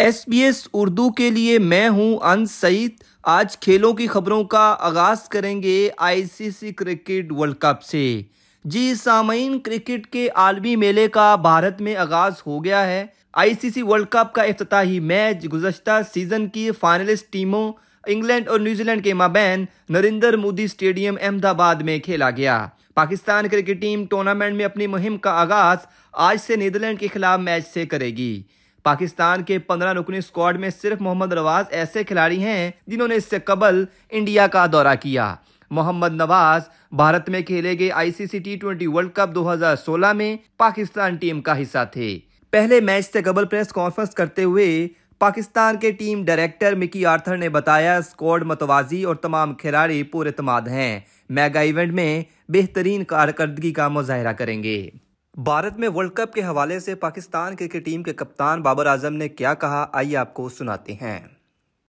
S B S Urdu کے لیے میں ہوں ان سعید۔ آج کھیلوں کی خبروں کا آغاز کریں گے I C C cricket World Cup سے۔ جی سامعین، کرکٹ کے عالمی میلے کا بھارت میں آغاز ہو گیا ہے۔ آئی سی سی ورلڈ کپ کا افتتاحی میچ گزشتہ سیزن کی فائنلسٹ ٹیموں انگلینڈ اور نیوزی لینڈ کے مابین نریندر مودی اسٹیڈیم احمد آباد میں کھیلا گیا۔ پاکستان کرکٹ ٹیم ٹورنامنٹ میں اپنی مہم کا آغاز آج سے نیدرلینڈ کے خلاف میچ سے کرے گی۔ پاکستان کے پندرہ نکنی سکواڈ میں صرف محمد نواز ایسے کھلاڑی ہیں جنہوں نے اس سے قبل انڈیا کا دورہ کیا۔ محمد نواز بھارت میں کھیلے گئے I C C T twenty World Cup دو ہزار سولہ میں پاکستان ٹیم کا حصہ تھے۔ پہلے میچ سے قبل پریس کانفرنس کرتے ہوئے پاکستان کے ٹیم ڈائریکٹر مکی آرتھر نے بتایا، سکواڈ متوازی اور تمام کھلاڑی پور اعتماد ہیں۔ میگا ایونٹ میں بہترین کارکردگی کا مظاہرہ کریں گے۔ بھارت میں ورلڈ کپ کے حوالے سے پاکستان کرکٹ ٹیم کے کپتان بابر اعظم نے کیا کہا؟ آئیے آپ کو سناتے ہیں۔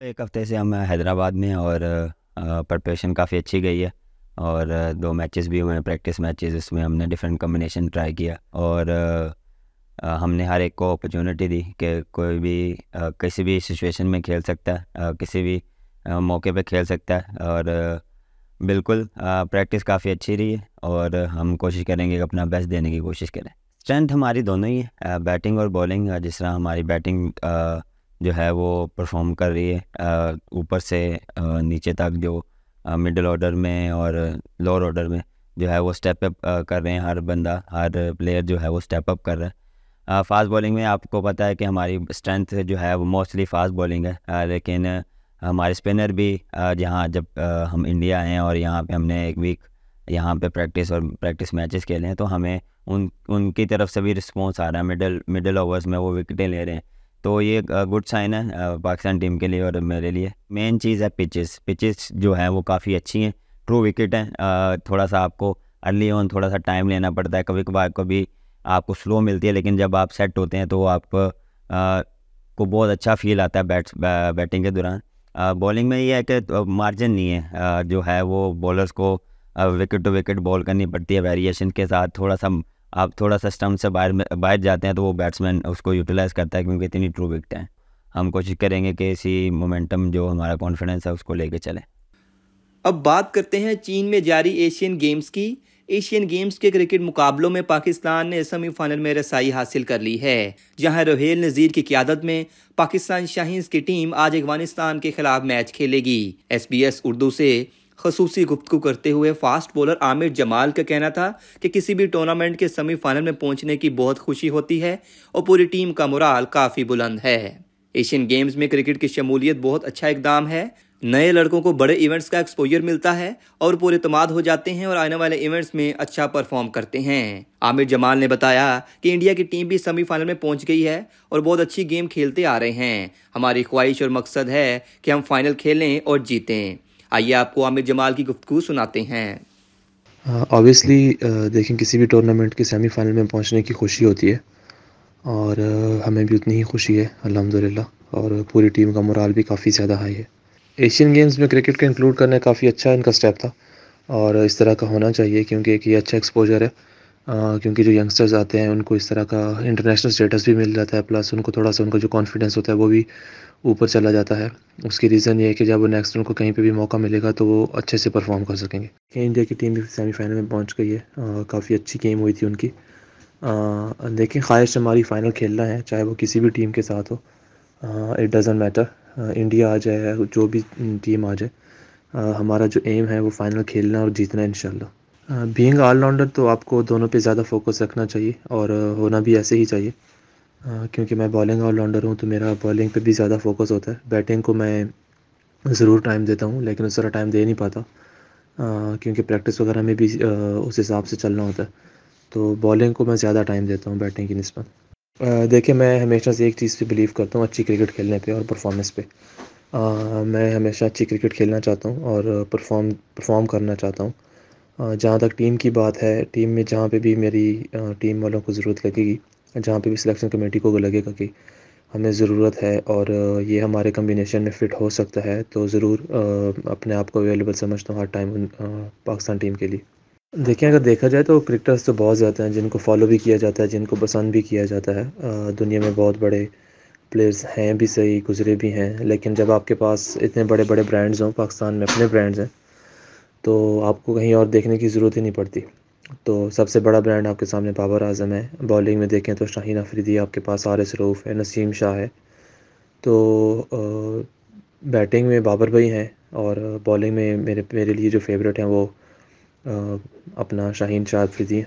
ایک ہفتے سے ہم حیدرآباد میں اور پریپریشن کافی اچھی گئی ہے اور دو میچز بھی ہوئے ہیں، پریکٹس میچز، اس میں ہم نے ڈفرینٹ کمبینیشن ٹرائی کیا اور ہم نے ہر ایک کو اپرچونیٹی دی کہ کوئی بھی کسی بھی سچویشن میں کھیل سکتا ہے کسی بھی موقع پہ کھیل سکتا ہے اور بالکل پریکٹس کافی اچھی رہی ہے اور ہم کوشش کریں گے کہ اپنا بیسٹ دینے کی کوشش کریں۔ اسٹرینتھ ہماری دونوں ہی ہے بیٹنگ اور بولنگ جس طرح ہماری بیٹنگ جو ہے وہ پرفارم کر رہی ہے۔ اوپر سے نیچے تک جو مڈل آرڈر میں اور لوور آرڈر میں جو ہے وہ اسٹیپ اپ کر رہے ہیں۔ ہر بندہ، ہر پلیئر جو ہے وہ اسٹیپ اپ کر رہا ہے۔ فاسٹ بولنگ میں آپ کو پتہ ہے کہ ہماری اسٹرینتھ جو ہے وہ موسٹلی فاسٹ بولنگ ہے لیکن ہمارے اسپنر بھی جہاں جب ہم انڈیا آئے ہیں اور یہاں پہ ہم نے ایک ویک یہاں پہ پریکٹس اور پریکٹس میچز کھیلے ہیں، تو ہمیں ان ان کی طرف سے بھی رسپانس آ رہا ہے۔ مڈل مڈل اوورس میں وہ وکٹیں لے رہے ہیں۔ تو یہ گڈ سائن ہے پاکستان ٹیم کے لیے اور میرے لیے۔ مین چیز ہے پچز پچز جو ہیں وہ کافی اچھی ہیں۔ ٹرو وکٹ ہیں۔ تھوڑا سا آپ کو ارلی آن تھوڑا سا ٹائم لینا پڑتا ہے۔ کبھی کبھار کبھی آپ کو سلو ملتی ہے، لیکن جب آپ سیٹ ہوتے ہیں تو آپ کو بہت اچھا فیل آتا ہے بیٹس بیٹنگ کے دوران۔ بولنگ میں یہ ہے کہ مارجن نہیں ہے۔ جو ہے وہ بولرس کو وکٹ ٹو وکٹ بال کرنی پڑتی ہے ویریشن کے ساتھ۔ تھوڑا سا آپ تھوڑا سا اسٹمپ سے باہر باہر جاتے ہیں تو وہ بیٹسمین اس کو یوٹیلائز کرتا ہے کیونکہ اتنی ٹرو وکٹ ہیں ہم کوشش کریں گے کہ اسی مومنٹم جو ہمارا کانفیڈنس ہے اس کو لے کے چلیں اب بات کرتے ہیں چین میں جاری ایشین گیمز کی۔ ایشین گیمز کے کرکٹ مقابلوں میں پاکستان نے سیمی فائنل میں رسائی حاصل کر لی ہے، جہاں روہیل نذیر کی قیادت میں پاکستان شاہینز کی ٹیم آج افغانستان کے خلاف میچ کھیلے گی۔ ایس بی ایس اردو سے خصوصی گفتگو کرتے ہوئے فاسٹ بولر عامر جمال کا کہنا تھا کہ کسی بھی ٹورنامنٹ کے سیمی فائنل میں پہنچنے کی بہت خوشی ہوتی ہے اور پوری ٹیم کا مرال کافی بلند ہے۔ ایشین گیمز میں کرکٹ کی شمولیت بہت اچھا اقدام ہے نئے لڑکوں کو بڑے ایونٹس کا ایکسپوجر ملتا ہے اور پورے اعتماد ہو جاتے ہیں اور آنے والے ایونٹس میں اچھا پرفارم کرتے ہیں۔ عامر جمال نے بتایا کہ انڈیا کی ٹیم بھی سیمی فائنل میں پہنچ گئی ہے اور بہت اچھی گیم کھیلتے آ رہے ہیں۔ ہماری خواہش اور مقصد ہے کہ ہم فائنل کھیلیں اور جیتیں۔ آئیے آپ کو عامر جمال کی گفتگو سناتے ہیں۔ آبویسلی دیکھیں کسی بھی ٹورنامنٹ کے سیمی فائنل میں پہنچنے کی خوشی ہوتی ہے اور ہمیں بھی اتنی ہی خوشی ہے الحمد للہ اور پوری ٹیم کا مرال بھی کافی زیادہ ہائی ہے۔ ایشین گیمز میں کرکٹ کا انکلوڈ کرنا کافی اچھا ان کا اسٹیپ تھا اور اس طرح کا ہونا چاہیے کیونکہ ایک یہ اچھا ایکسپوجر ہے کیونکہ جو ینگسٹرز آتے ہیں، ان کو اس طرح کا انٹرنیشنل اسٹیٹس بھی مل جاتا ہے پلس ان کو تھوڑا سا ان کا جو کانفیڈنس ہوتا ہے وہ بھی اوپر چلا جاتا ہے۔ اس کی ریزن یہ ہے کہ جب وہ نیکسٹ ان کو کہیں پہ بھی موقع ملے گا تو وہ اچھے سے پرفارم کر سکیں گے۔ انڈیا کی ٹیم بھی سیمی فائنل میں پہنچ گئی ہے کافی اچھی گیم ہوئی تھی ان کی۔ دیکھیں خواہش ہماری فائنل کھیلنا ہے، چاہے وہ کسی بھی ٹیم کے ساتھ ہو اٹ ڈزنٹ میٹر انڈیا آ جائے، جو بھی ٹیم آ جائے ہمارا جو ایم ہے وہ فائنل کھیلنا اور جیتنا ہے انشاءاللہ۔ بینگ آل راؤنڈر تو آپ کو دونوں پہ زیادہ فوکس رکھنا چاہیے اور ہونا بھی ایسے ہی چاہیے۔ کیونکہ میں بالنگ آل راؤنڈر ہوں تو میرا بالنگ پہ بھی زیادہ فوکس ہوتا ہے۔ بیٹنگ کو میں ضرور ٹائم دیتا ہوں، لیکن اس طرح ٹائم دے نہیں پاتا۔ کیونکہ پریکٹس وغیرہ میں بھی اس حساب سے چلنا ہوتا ہے۔ تو بالنگ کو میں زیادہ ٹائم دیتا ہوں بیٹنگ کی نسبت۔ دیکھیں میں ہمیشہ سے ایک چیز پہ بلیو کرتا ہوں، اچھی کرکٹ کھیلنے پہ اور پرفارمنس پہ۔ میں ہمیشہ اچھی کرکٹ کھیلنا چاہتا ہوں اور پرفارم پرفارم کرنا چاہتا ہوں۔ جہاں تک ٹیم کی بات ہے ٹیم میں جہاں پہ بھی میری ٹیم والوں کو ضرورت لگے گی، جہاں پہ بھی سلیکشن کمیٹی کو لگے گا کہ ہمیں ضرورت ہے اور یہ ہمارے کمبینیشن میں فٹ ہو سکتا ہے، تو ضرور اپنے آپ کو اویلیبل سمجھتا ہوں ہر ٹائم پاکستان ٹیم کے لیے۔ دیکھیں، اگر دیکھا جائے تو کرکٹرس تو بہت زیادہ ہیں جن کو فالو بھی کیا جاتا ہے، جن کو پسند بھی کیا جاتا ہے۔ دنیا میں بہت بڑے پلیئرز ہیں بھی، صحیح گزرے بھی ہیں۔ لیکن جب آپ کے پاس اتنے بڑے بڑے برانڈز ہوں، پاکستان میں اپنے برانڈز ہیں، تو آپ کو کہیں اور دیکھنے کی ضرورت ہی نہیں پڑتی۔ تو سب سے بڑا برانڈ آپ کے سامنے بابر اعظم ہے۔ بالنگ میں دیکھیں تو شاہین آفریدی آپ کے پاس آر ایس روف ہے، نسیم شاہ ہے۔ تو بیٹنگ میں بابر بھائی ہیں اور بالنگ میں میرے میرے لیے جو فیوریٹ ہیں وہ اپنا شاہین شاہ آفریدی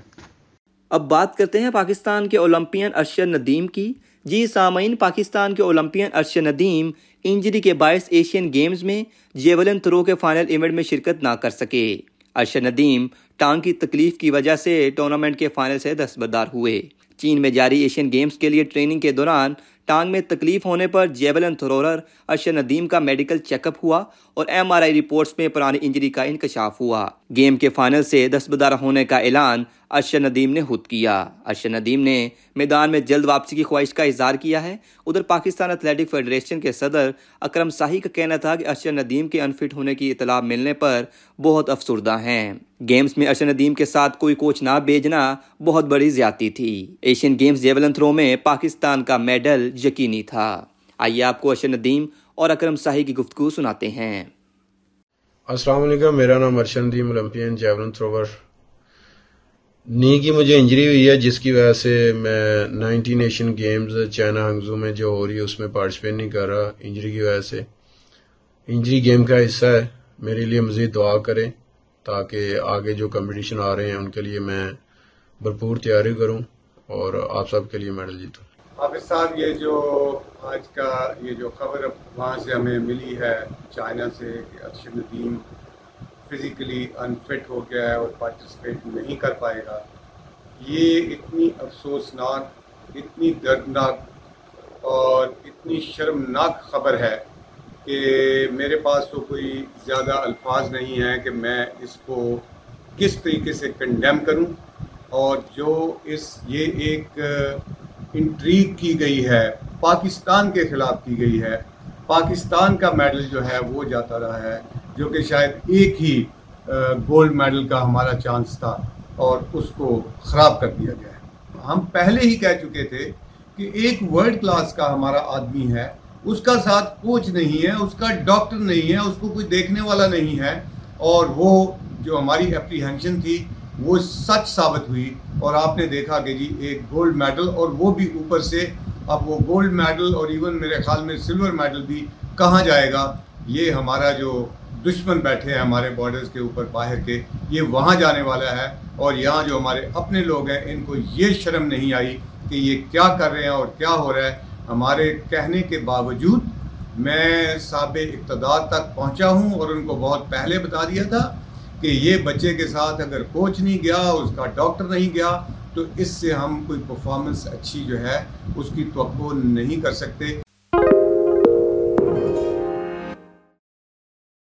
اب بات کرتے ہیں پاکستان کے اولمپئن ارشد ندیم کی۔ جی سامعین، پاکستان کے اولمپئن ارشد ندیم انجری کے باعث ایشین گیمز میں جیولن تھرو کے فائنل ایونٹ میں شرکت نہ کر سکے۔ ارشد ندیم ٹانگ کی تکلیف کی وجہ سے ٹورنامنٹ کے فائنل سے دستبردار ہوئے۔ چین میں جاری ایشین گیمز کے لیے ٹریننگ کے دوران ٹانگ میں تکلیف ہونے پر جیولن تھرورر ارشد ندیم کا میڈیکل چیک اپ ہوا اور ایم آر آئی رپورٹس میں پرانی انجری کا انکشاف ہوا۔ گیم کے فائنل سے دستبردار ہونے کا اعلان ارشد ندیم نے خود کیا۔ ارشد ندیم نے میدان میں جلد واپسی کی خواہش کا اظہار کیا ہے۔ ادھر پاکستان ایتھلیٹک فیڈریشن کے صدر اکرم ساہی کا کہنا تھا کہ ارشد ندیم کے انفٹ ہونے کی اطلاع ملنے پر بہت افسردہ ہیں۔ گیمز میں ارشد ندیم کے ساتھ کوئی کوچ نہ بھیجنا بہت بڑی زیادتی تھی۔ ایشین گیمز جیولن تھرو میں پاکستان کا میڈل یقینی تھا۔ آئیے آپ کو ارشد ندیم اور اکرم ساہی کی گفتگو سناتے ہیں۔ السلام علیکم، میرا نام Arshad Nadeem Olympian javelin thrower. Knee کی مجھے انجری ہوئی ہے، جس کی وجہ سے میں nineteen Asian Games, China Hangzhou میں جو ہو رہی ہے، اس میں پارٹیسپیٹ نہیں کر رہا۔ انجری کی وجہ سے۔ انجری گیم کا حصہ ہے۔ میرے لیے مزید دعا کریں تاکہ آگے جو کمپٹیشن آ رہے ہیں، ان کے لیے میں بھرپور تیاری کروں اور آپ سب کے لیے میڈل جیتوں۔ حافظ صاحب، یہ جو آج کا یہ جو خبر وہاں سے ہمیں ملی ہے، چائنا سے کہ ارشد ندیم فزیکلی انفٹ ہو گیا ہے اور پارٹیسپیٹ نہیں کر پائے گا، یہ اتنی افسوسناک، اتنی دردناک اور اتنی شرمناک خبر ہے کہ میرے پاس تو کوئی زیادہ الفاظ نہیں ہیں کہ میں اس کو کس طریقے سے کنڈیم کروں اور جو اس، یہ ایک انٹریگ کی گئی ہے، پاکستان کے خلاف کی گئی ہے۔ پاکستان کا میڈل جو ہے وہ جاتا رہا ہے، جو کہ شاید ایک ہی گولڈ میڈل کا ہمارا چانس تھا اور اس کو خراب کر دیا گیا ہے۔ ہم پہلے ہی کہہ چکے تھے کہ ایک ورلڈ کلاس کا ہمارا آدمی ہے، اس کا ساتھ کوچ نہیں ہے، اس کا ڈاکٹر نہیں ہے، اس کو کوئی دیکھنے والا نہیں ہے اور وہ جو ہماری اپریہنشن تھی وہ سچ ثابت ہوئی اور آپ نے دیکھا کہ جی ایک گولڈ میڈل اور وہ بھی اوپر سے اب وہ گولڈ میڈل اور ایون میرے خیال میں سلور میڈل بھی کہاں جائے گا؟ یہ ہمارا جو دشمن بیٹھے ہیں ہمارے بارڈرز کے اوپر باہر کے، یہ وہاں جانے والا ہے اور یہاں جو ہمارے اپنے لوگ ہیں، ان کو یہ شرم نہیں آئی کہ یہ کیا کر رہے ہیں اور کیا ہو رہا ہے۔ ہمارے کہنے کے باوجود میں صاب اقتدار تک پہنچا ہوں اور ان کو بہت پہلے بتا دیا تھا۔ کہ یہ بچے کے ساتھ اگر کوچ نہیں گیا، اس کا ڈاکٹر نہیں گیا، تو اس سے ہم کوئی پرفارمنس اچھی جو ہے، اس کی توقع نہیں کر سکتے۔